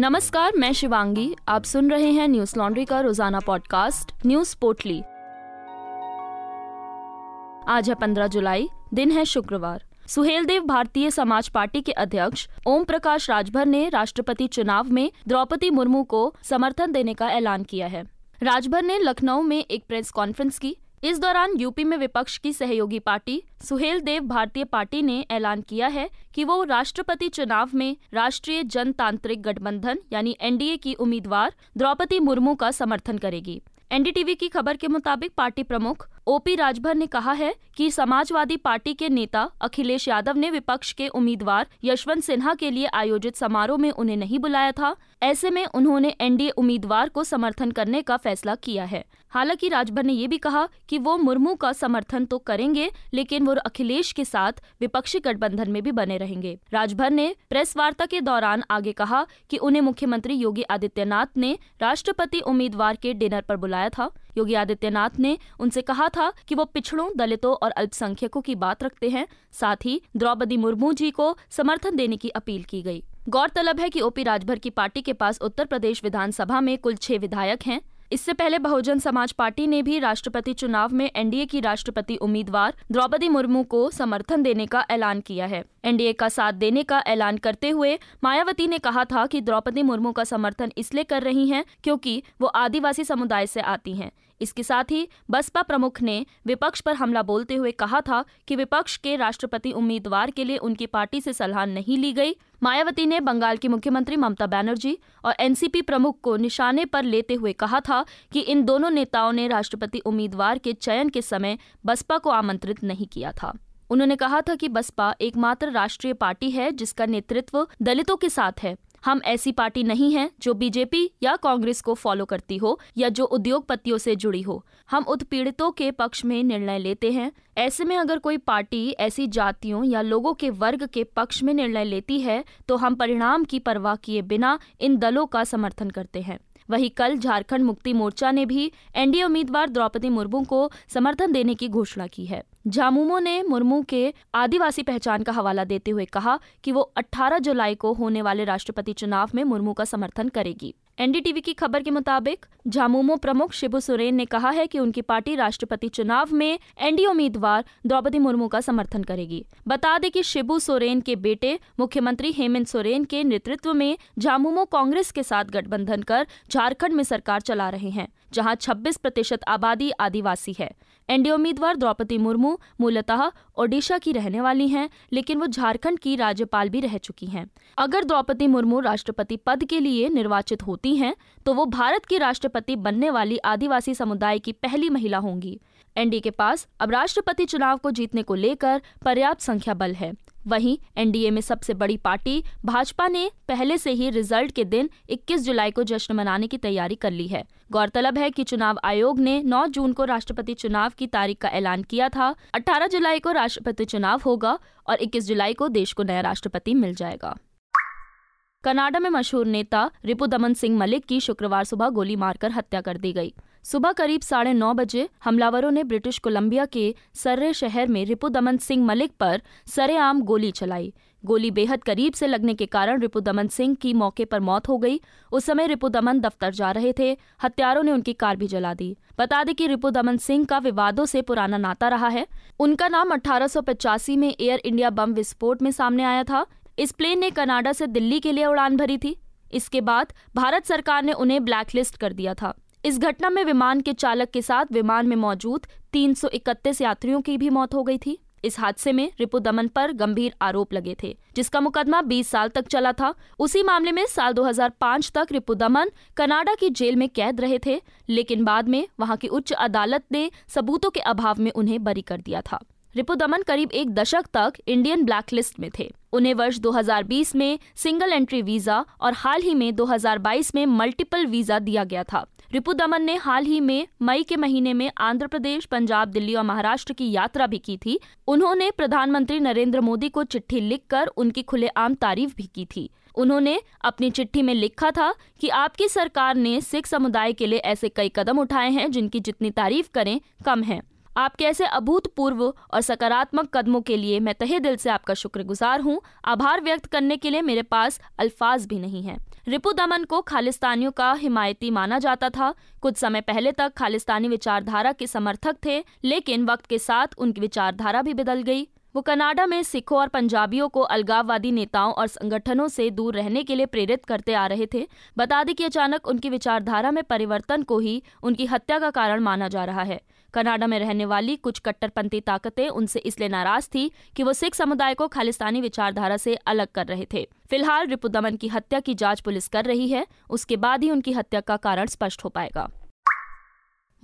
नमस्कार, मैं शिवांगी। आप सुन रहे हैं न्यूज़ लॉन्ड्री का रोज़ाना पॉडकास्ट, न्यूज़ पोटली आज है 15 जुलाई, दिन है शुक्रवार। सुहेलदेव भारतीय समाज पार्टी के अध्यक्ष ओम प्रकाश राजभर ने राष्ट्रपति चुनाव में द्रौपदी मुर्मू को समर्थन देने का ऐलान किया है। राजभर ने लखनऊ में एक प्रेस कॉन्फ्रेंस की। इस दौरान यूपी में विपक्ष की सहयोगी पार्टी, सुहेल देव भारतीय पार्टी ने ऐलान किया है कि वो राष्ट्रपति चुनाव में राष्ट्रीय जनतांत्रिक गठबंधन यानी एनडीए की उम्मीदवार द्रौपदी मुर्मू का समर्थन करेगी। एनडीटीवी की खबर के मुताबिक पार्टी प्रमुख ओपी राजभर ने कहा है कि समाजवादी पार्टी के नेता अखिलेश यादव ने विपक्ष के उम्मीदवार यशवंत सिन्हा के लिए आयोजित समारोह में उन्हें नहीं बुलाया था। ऐसे में उन्होंने एनडीए उम्मीदवार को समर्थन करने का फैसला किया है। हालाँकि राजभर ने ये भी कहा कि वो मुर्मू का समर्थन तो करेंगे, लेकिन वो अखिलेश के साथ विपक्षी गठबंधन में भी बने रहेंगे। राजभर ने प्रेस वार्ता के दौरान आगे कहा कि उन्हें मुख्यमंत्री योगी आदित्यनाथ ने राष्ट्रपति उम्मीदवार के डिनर पर बुलाया था। योगी आदित्यनाथ ने उनसे कहा था कि वो पिछड़ों, दलितों और अल्पसंख्यकों की बात रखते हैं। साथ ही द्रौपदी मुर्मू जी को समर्थन देने की अपील की गई। गौरतलब है कि ओपी राजभर की पार्टी के पास उत्तर प्रदेश विधानसभा में कुल छह विधायक हैं। इससे पहले बहुजन समाज पार्टी ने भी राष्ट्रपति चुनाव में एनडीए की राष्ट्रपति उम्मीदवार द्रौपदी मुर्मू को समर्थन देने का ऐलान किया है। एनडीए का साथ देने का ऐलान करते हुए मायावती ने कहा था कि द्रौपदी मुर्मू का समर्थन इसलिए कर रही हैं क्योंकि वो आदिवासी समुदाय से आती हैं। इसके साथ ही बसपा प्रमुख ने विपक्ष पर हमला बोलते हुए कहा था कि विपक्ष के राष्ट्रपति उम्मीदवार के लिए उनकी पार्टी से सलाह नहीं ली गई। मायावती ने बंगाल की मुख्यमंत्री ममता बनर्जी और एनसीपी प्रमुख को निशाने पर लेते हुए कहा था कि इन दोनों नेताओं ने राष्ट्रपति उम्मीदवार के चयन के समय बसपा को आमंत्रित नहीं किया था। उन्होंने कहा था कि बसपा एकमात्र राष्ट्रीय पार्टी है जिसका नेतृत्व दलितों के साथ है। हम ऐसी पार्टी नहीं है जो बीजेपी या कांग्रेस को फॉलो करती हो या जो उद्योगपतियों से जुड़ी हो। हम उत्पीड़ितों के पक्ष में निर्णय लेते हैं। ऐसे में अगर कोई पार्टी ऐसी जातियों या लोगों के वर्ग के पक्ष में निर्णय लेती है तो हम परिणाम की परवाह किए बिना इन दलों का समर्थन करते हैं। वहीं कल झारखंड मुक्ति मोर्चा ने भी एनडीए उम्मीदवार द्रौपदी मुर्मू को समर्थन देने की घोषणा की है। झामुमो ने मुर्मू के आदिवासी पहचान का हवाला देते हुए कहा कि वो 18 जुलाई को होने वाले राष्ट्रपति चुनाव में मुर्मू का समर्थन करेगी। एनडीटीवी की खबर के मुताबिक, झामुमो प्रमुख शिबू सोरेन ने कहा है कि उनकी पार्टी राष्ट्रपति चुनाव में एनडीए उम्मीदवार द्रौपदी मुर्मू का समर्थन करेगी। बता दें कि शिबू सोरेन के बेटे मुख्यमंत्री हेमंत सोरेन के नेतृत्व में झामुमो कांग्रेस के साथ गठबंधन कर झारखंड में सरकार चला रहे हैं। जहाँ 26 प्रतिशत आबादी आदिवासी है। एनडीए उम्मीदवार द्रौपदी मुर्मू मूलतः ओडिशा की रहने वाली हैं, लेकिन वो झारखंड की राज्यपाल भी रह चुकी हैं। अगर द्रौपदी मुर्मू राष्ट्रपति पद के लिए निर्वाचित होती हैं तो वो भारत की राष्ट्रपति बनने वाली आदिवासी समुदाय की पहली महिला होंगी। एनडीए के पास अब राष्ट्रपति चुनाव को जीतने को लेकर पर्याप्त संख्या बल है। वहीं एनडीए में सबसे बड़ी पार्टी भाजपा ने पहले से ही रिज़ल्ट के दिन 21 जुलाई को जश्न मनाने की तैयारी कर ली है। गौरतलब है कि चुनाव आयोग ने 9 जून को राष्ट्रपति चुनाव की तारीख का ऐलान किया था। 18 जुलाई को राष्ट्रपति चुनाव होगा और 21 जुलाई को देश को नया राष्ट्रपति मिल जाएगा। कनाडा में मशहूर नेता रिपु दमन सिंह मलिक की शुक्रवार सुबह गोली मारकर हत्या कर दी गई। सुबह करीब साढ़े नौ बजे हमलावरों ने ब्रिटिश कोलंबिया के सर्रे शहर में रिपु दमन सिंह मलिक पर सरेआम गोली चलाई। गोली बेहद करीब से लगने के कारण रिपु दमन सिंह की मौके पर मौत हो गई। उस समय रिपु दमन दफ्तर जा रहे थे। हत्यारों ने उनकी कार भी जला दी। बता दें कि रिपु दमन सिंह का विवादों से पुराना नाता रहा है। उनका नाम अठारह में एयर इंडिया बम विस्फोट में सामने आया था। इस प्लेन ने कनाडा से दिल्ली के लिए उड़ान भरी थी। इसके बाद भारत सरकार ने उन्हें ब्लैकलिस्ट कर दिया था। इस घटना में विमान के चालक के साथ विमान में मौजूद 331 यात्रियों की भी मौत हो गई थी। इस हादसे में रिपु दमन पर गंभीर आरोप लगे थे, जिसका मुकदमा 20 साल तक चला था। उसी मामले में साल 2005 तक रिपु दमन कनाडा की जेल में कैद रहे थे, लेकिन बाद में वहाँ की उच्च अदालत ने सबूतों के अभाव में उन्हें बरी कर दिया था। रिपु दमन करीब एक दशक तक इंडियन ब्लैकलिस्ट में थे। उन्हें वर्ष 2020 में सिंगल एंट्री वीज़ा और हाल ही में 2022 में मल्टीपल वीज़ा दिया गया था। रिपु दमन ने हाल ही में मई के महीने में आंध्र प्रदेश, पंजाब, दिल्ली और महाराष्ट्र की यात्रा भी की थी। उन्होंने प्रधानमंत्री नरेंद्र मोदी को चिट्ठी लिखकर उनकी खुलेआम तारीफ़ भी की थी। उन्होंने अपनी चिट्ठी में लिखा था कि आपकी सरकार ने सिख समुदाय के लिए ऐसे कई कदम उठाए हैं जिनकी जितनी तारीफ़ करें, कम है। आपके ऐसे अभूतपूर्व और सकारात्मक कदमों के लिए मैं तहे दिल से आपका शुक्रगुजार हूँ। आभार व्यक्त करने के लिए मेरे पास अल्फाज भी नहीं है। रिपु दमन को खालिस्तानियों का हिमायती माना जाता था। कुछ समय पहले तक खालिस्तानी विचारधारा के समर्थक थे, लेकिन वक्त के साथ उनकी विचारधारा भी बदल गई। वो कनाडा में सिखों और पंजाबियों को अलगाववादी नेताओं और संगठनों से दूर रहने के लिए प्रेरित करते आ रहे थे। बता दें कि अचानक उनकी विचारधारा में परिवर्तन को ही उनकी हत्या का कारण माना जा रहा है। कनाडा में रहने वाली कुछ कट्टरपंथी ताकतें उनसे इसलिए नाराज़ थी कि वो सिख समुदाय को खालिस्तानी विचारधारा से अलग कर रहे थे। फ़िलहाल रिपुदमन की हत्या की जाँच पुलिस कर रही है, उसके बाद ही उनकी हत्या का कारण स्पष्ट हो पाएगा।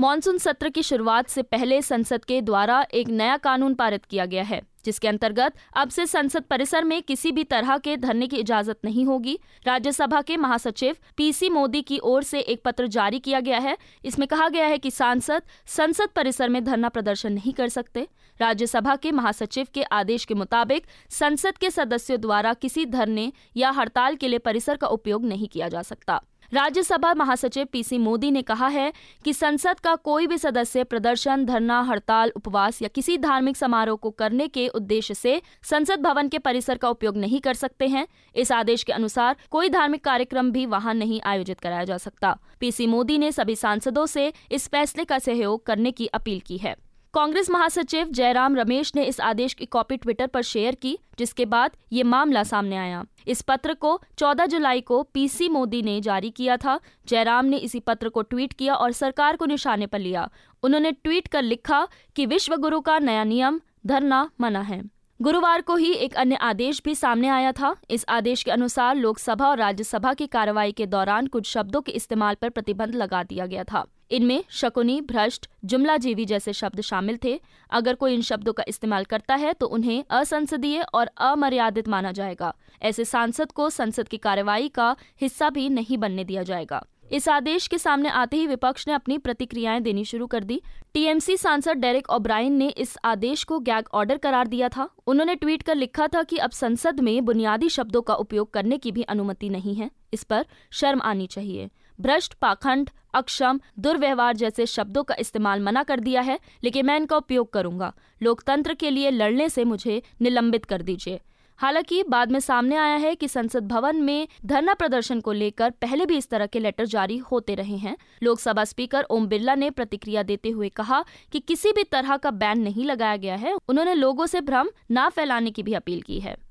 मानसून सत्र की शुरुआत से पहले संसद के द्वारा एक नया कानून पारित किया गया है। जिसके अंतर्गत अब से संसद परिसर में किसी भी तरह के धरने की इजाज़त नहीं होगी। राज्यसभा के महासचिव पीसी मोदी की ओर से एक पत्र जारी किया गया है। इसमें कहा गया है कि सांसद संसद परिसर में धरना प्रदर्शन नहीं कर सकते। राज्यसभा के महासचिव के आदेश के मुताबिक संसद के सदस्यों द्वारा किसी धरने या हड़ताल के लिए परिसर का उपयोग नहीं किया जा सकता। राज्यसभा महासचिव पीसी मोदी ने कहा है कि संसद का कोई भी सदस्य प्रदर्शन, धरना, हड़ताल, उपवास या किसी धार्मिक समारोह को करने के उद्देश्य से संसद भवन के परिसर का उपयोग नहीं कर सकते हैं। इस आदेश के अनुसार कोई धार्मिक कार्यक्रम भी वहाँ नहीं आयोजित कराया जा सकता। पीसी मोदी ने सभी सांसदों से इस फैसले का सहयोग करने की अपील की है। कांग्रेस महासचिव जयराम रमेश ने इस आदेश की कॉपी ट्विटर पर शेयर की, जिसके बाद ये मामला सामने आया। इस पत्र को 14 जुलाई को पीसी मोदी ने जारी किया था। जयराम ने इसी पत्र को ट्वीट किया और सरकार को निशाने पर लिया। उन्होंने ट्वीट कर लिखा कि विश्व गुरु का नया नियम, धरना मना है। गुरुवार को ही एक अन्य आदेश भी सामने आया था। इस आदेश के अनुसार लोकसभा और राज्यसभा की कार्रवाई के दौरान कुछ शब्दों के इस्तेमाल पर प्रतिबंध लगा दिया गया था। इनमें शकुनी, भ्रष्ट जुमला जीवी जैसे शब्द शामिल थे। अगर कोई इन शब्दों का इस्तेमाल करता है तो उन्हें असंसदीय और अमर्यादित माना जाएगा। ऐसे सांसद को संसद की कार्यवाही का हिस्सा भी नहीं बनने दिया जाएगा। इस आदेश के सामने आते ही विपक्ष ने अपनी प्रतिक्रियाएँ देनी शुरू कर दी। टीएमसी सांसद डेरिक ओब्राइन ने इस आदेश को गैग ऑर्डर करार दिया था। उन्होंने ट्वीट कर लिखा था कि अब संसद में बुनियादी शब्दों का उपयोग करने की भी अनुमति नहीं है। इस पर शर्म आनी चाहिए। भ्रष्ट, पाखंड, अक्षम, दुर्व्यवहार जैसे शब्दों का इस्तेमाल मना कर दिया है, लेकिन मैं इनका उपयोग करूँगा। लोकतंत्र के लिए लड़ने से मुझे निलंबित कर दीजिए। हालाँकि बाद में सामने आया है कि संसद भवन में धरना प्रदर्शन को लेकर पहले भी इस तरह के लेटर जारी होते रहे हैं। लोकसभा स्पीकर ओम बिरला ने प्रतिक्रिया देते हुए कहा कि किसी भी तरह का बैन नहीं लगाया गया है। उन्होंने लोगों से भ्रम न फैलाने की भी अपील की है।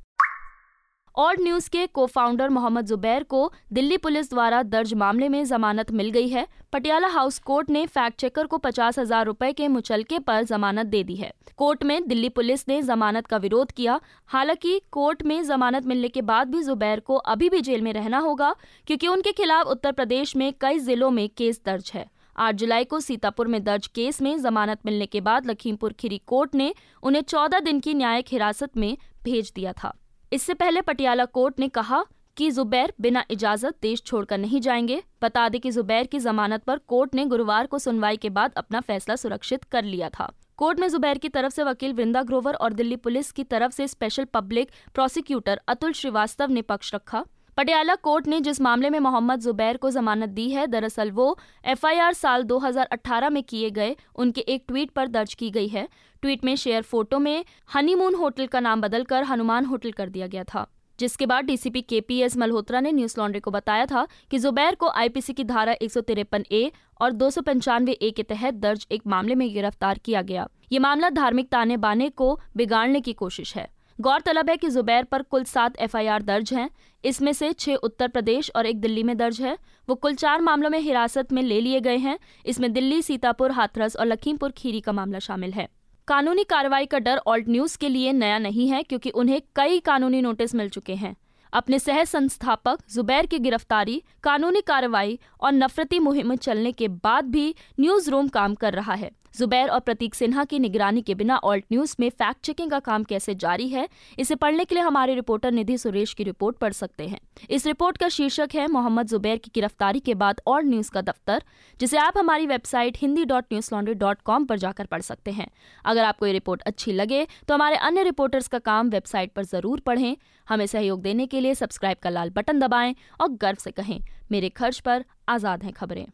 ऑड न्यूज़ के को फाउंडर मोहम्मद जुबैर को दिल्ली पुलिस द्वारा दर्ज मामले में जमानत मिल गई है। पटियाला हाउस कोर्ट ने फैक्ट चेकर को पचास हज़ार रूपए के मुचलके पर जमानत दे दी है। कोर्ट में दिल्ली पुलिस ने जमानत का विरोध किया। हालाँकि कोर्ट में जमानत मिलने के बाद भी जुबैर को अभी भी जेल में रहना होगा, क्योंकि उनके खिलाफ उत्तर प्रदेश में कई जिलों में केस दर्ज है। आठ जुलाई को सीतापुर में दर्ज केस में जमानत मिलने के बाद लखीमपुर खीरी कोर्ट ने उन्हें चौदह दिन की न्यायिक हिरासत में भेज दिया था। इससे पहले पटियाला कोर्ट ने कहा कि जुबैर बिना इजाज़त देश छोड़कर नहीं जाएँगे। बता दें कि जुबैर की जमानत पर कोर्ट ने गुरुवार को सुनवाई के बाद अपना फैसला सुरक्षित कर लिया था। कोर्ट में जुबैर की तरफ़ से वकील वृंदा ग्रोवर और दिल्ली पुलिस की तरफ़ से special public prosecutor Atul Srivastava ने पक्ष रखा। पटियाला कोर्ट ने जिस मामले में मोहम्मद जुबैर को जमानत दी है, दरअसल वो एफआईआर साल 2018 में किए गए उनके एक ट्वीट पर दर्ज की गई है। ट्वीट में शेयर फ़ोटो में हनीमून होटल का नाम बदलकर हनुमान होटल कर दिया गया था, जिसके बाद डीसीपी केपीएस मल्होत्रा ने न्यूज़ लॉन्ड्री को बताया था कि जुबैर को आईपीसी की धारा एक सौ तिरपन ए और दो सौ पंचानवे ए के तहत दर्ज एक मामले में गिरफ़्तार किया गया। ये मामला धार्मिक ताने बाने को बिगाड़ने की कोशिश है। गौरतलब है कि जुबैर पर कुल सात एफआईआर दर्ज हैं। इसमें से छह उत्तर प्रदेश और एक दिल्ली में दर्ज है। वो कुल चार मामलों में हिरासत में ले लिए गए हैं। इसमें दिल्ली, सीतापुर, हाथरस और लखीमपुर खीरी का मामला शामिल है। कानूनी कार्रवाई का डर ऑल्ट न्यूज़ के लिए नया नहीं है, क्योंकि उन्हें कई कानूनी नोटिस मिल चुके हैं। अपने सह संस्थापक जुबैर की गिरफ्तारी, कानूनी कार्रवाई और नफरती मुहिम चलने के बाद भी न्यूज़ रूम काम कर रहा है। जुबैर और प्रतीक सिन्हा की निगरानी के बिना ऑल्ट न्यूज़ में फैक्ट चेकिंग का काम कैसे जारी है, इसे पढ़ने के लिए हमारे रिपोर्टर निधि सुरेश की रिपोर्ट पढ़ सकते हैं। इस रिपोर्ट का शीर्षक है, मोहम्मद जुबैर की गिरफ्तारी के बाद ऑल्ट न्यूज़ का दफ्तर, जिसे आप हमारी website Hindi dot Newslaundry dot com पर जाकर पढ़ सकते हैं। अगर आपको ये रिपोर्ट अच्छी लगे तो हमारे अन्य रिपोर्टर्स का काम वेबसाइट पर ज़रूर पढ़ें। हमें सहयोग देने के लिए सब्सक्राइब का लाल बटन दबाएँ और गर्व से कहें, मेरे खर्च पर आज़ाद हैं खबरें।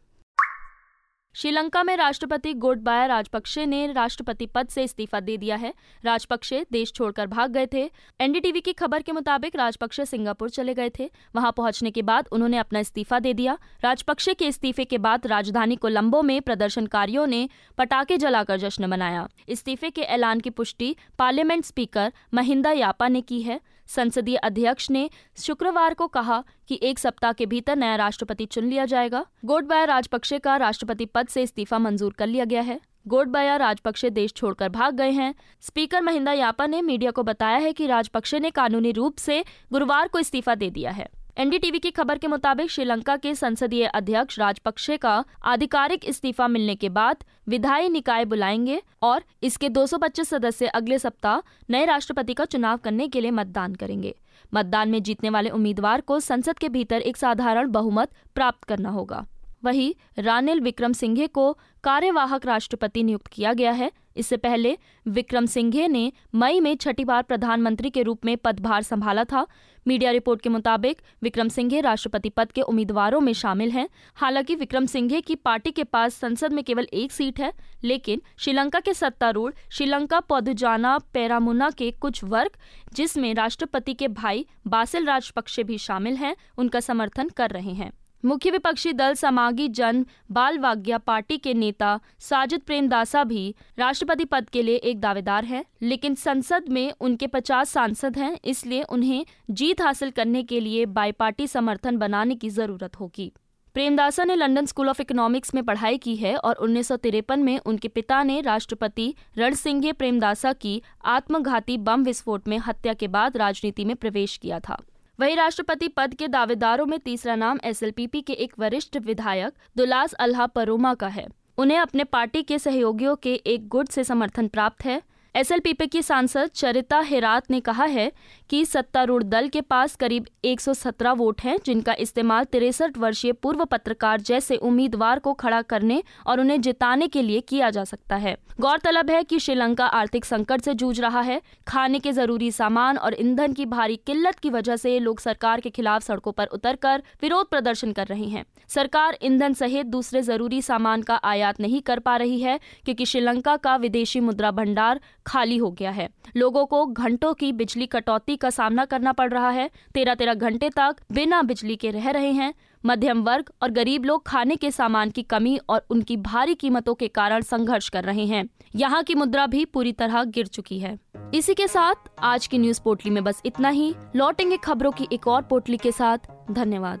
श्रीलंका में राष्ट्रपति गोटबाया राजपक्षे ने राष्ट्रपति पद से इस्तीफा दे दिया है। राजपक्षे देश छोड़कर भाग गए थे। एनडीटीवी की खबर के मुताबिक राजपक्षे सिंगापुर चले गए थे। वहाँ पहुँचने के बाद उन्होंने अपना इस्तीफा दे दिया। राजपक्षे के इस्तीफे के बाद राजधानी कोलंबो में प्रदर्शनकारियों ने पटाखे जलाकर जश्न मनाया। इस्तीफे के ऐलान की पुष्टि पार्लियामेंट स्पीकर महिंदा यापा ने की है। संसदीय अध्यक्ष ने शुक्रवार को कहा कि एक सप्ताह के भीतर नया राष्ट्रपति चुन लिया जाएगा। गोडबाया राजपक्षे का राष्ट्रपति पद से इस्तीफा मंजूर कर लिया गया है। गोडबाया राजपक्षे देश छोड़कर भाग गए हैं। स्पीकर महिंदा यापा ने मीडिया को बताया है कि राजपक्षे ने कानूनी रूप से गुरुवार को इस्तीफा दे दिया है। एनडीटीवी की खबर के मुताबिक श्रीलंका के संसदीय अध्यक्ष राजपक्षे का आधिकारिक इस्तीफा मिलने के बाद विधायी निकाय बुलाएँगे और इसके 225 सदस्य अगले सप्ताह नए राष्ट्रपति का चुनाव करने के लिए मतदान करेंगे। मतदान में जीतने वाले उम्मीदवार को संसद के भीतर एक साधारण बहुमत प्राप्त करना होगा। वहीं रानिल विक्रम सिंघे को कार्यवाहक राष्ट्रपति नियुक्त किया गया है। इससे पहले विक्रम सिंघे ने मई में छठी बार प्रधानमंत्री के रूप में पदभार संभाला था। मीडिया रिपोर्ट के मुताबिक विक्रम सिंघे राष्ट्रपति पद के उम्मीदवारों में शामिल हैं। हालाँकि विक्रम सिंघे की पार्टी के पास संसद में केवल एक सीट है, लेकिन श्रीलंका के सत्तारूढ़ श्रीलंका पौधुजाना पेरामुना के कुछ वर्ग, जिसमें राष्ट्रपति के भाई बासिल राजपक्षे भी शामिल हैं, उनका समर्थन कर रहे हैं। मुख्य विपक्षी दल समागी जन बाल वाग्या पार्टी के नेता साजिद प्रेमदासा भी राष्ट्रपति पद के लिए एक दावेदार है, लेकिन संसद में उनके 50 सांसद हैं, इसलिए उन्हें जीत हासिल करने के लिए बाई पार्टी समर्थन बनाने की ज़रूरत होगी। प्रेमदासा ने लंदन स्कूल ऑफ़ इकोनॉमिक्स में पढ़ाई की है और उन्नीस सौ तिरपन में उनके पिता ने राष्ट्रपति रणसिंघे प्रेमदासा की आत्मघाती बम विस्फोट में हत्या के बाद राजनीति में प्रवेश किया था। वही राष्ट्रपति पद के दावेदारों में तीसरा नाम एसएलपीपी के एक वरिष्ठ विधायक दुलास अल्हा परोमा का है। उन्हें अपने पार्टी के सहयोगियों के एक गुट से समर्थन प्राप्त है। एसएलपीपी की सांसद चरिता हेरात ने कहा है कि सत्तारूढ़ दल के पास करीब 117 वोट हैं, जिनका इस्तेमाल तिरसठ वर्षीय पूर्व पत्रकार जैसे उम्मीदवार को खड़ा करने और उन्हें जिताने के लिए किया जा सकता है। गौरतलब है कि श्रीलंका आर्थिक संकट से जूझ रहा है। खाने के ज़रूरी सामान और ईंधन की भारी किल्लत की वजह से लोग सरकार के खिलाफ सड़कों पर उतरकर विरोध प्रदर्शन कर रहे हैं। सरकार ईंधन सहित दूसरे ज़रूरी सामान का आयात नहीं कर पा रही है, क्योंकि श्रीलंका का विदेशी मुद्रा भंडार खाली हो गया है। लोगों को घंटों की बिजली कटौती का सामना करना पड़ रहा है। तेरह तेरह घंटे तक बिना बिजली के रह रहे हैं। मध्यम वर्ग और गरीब लोग खाने के सामान की कमी और उनकी भारी कीमतों के कारण संघर्ष कर रहे हैं। यहाँ की मुद्रा भी पूरी तरह गिर चुकी है। इसी के साथ आज की न्यूज़ पोटली में बस इतना ही। लौटेंगे खबरों की एक और पोटली के साथ। धन्यवाद।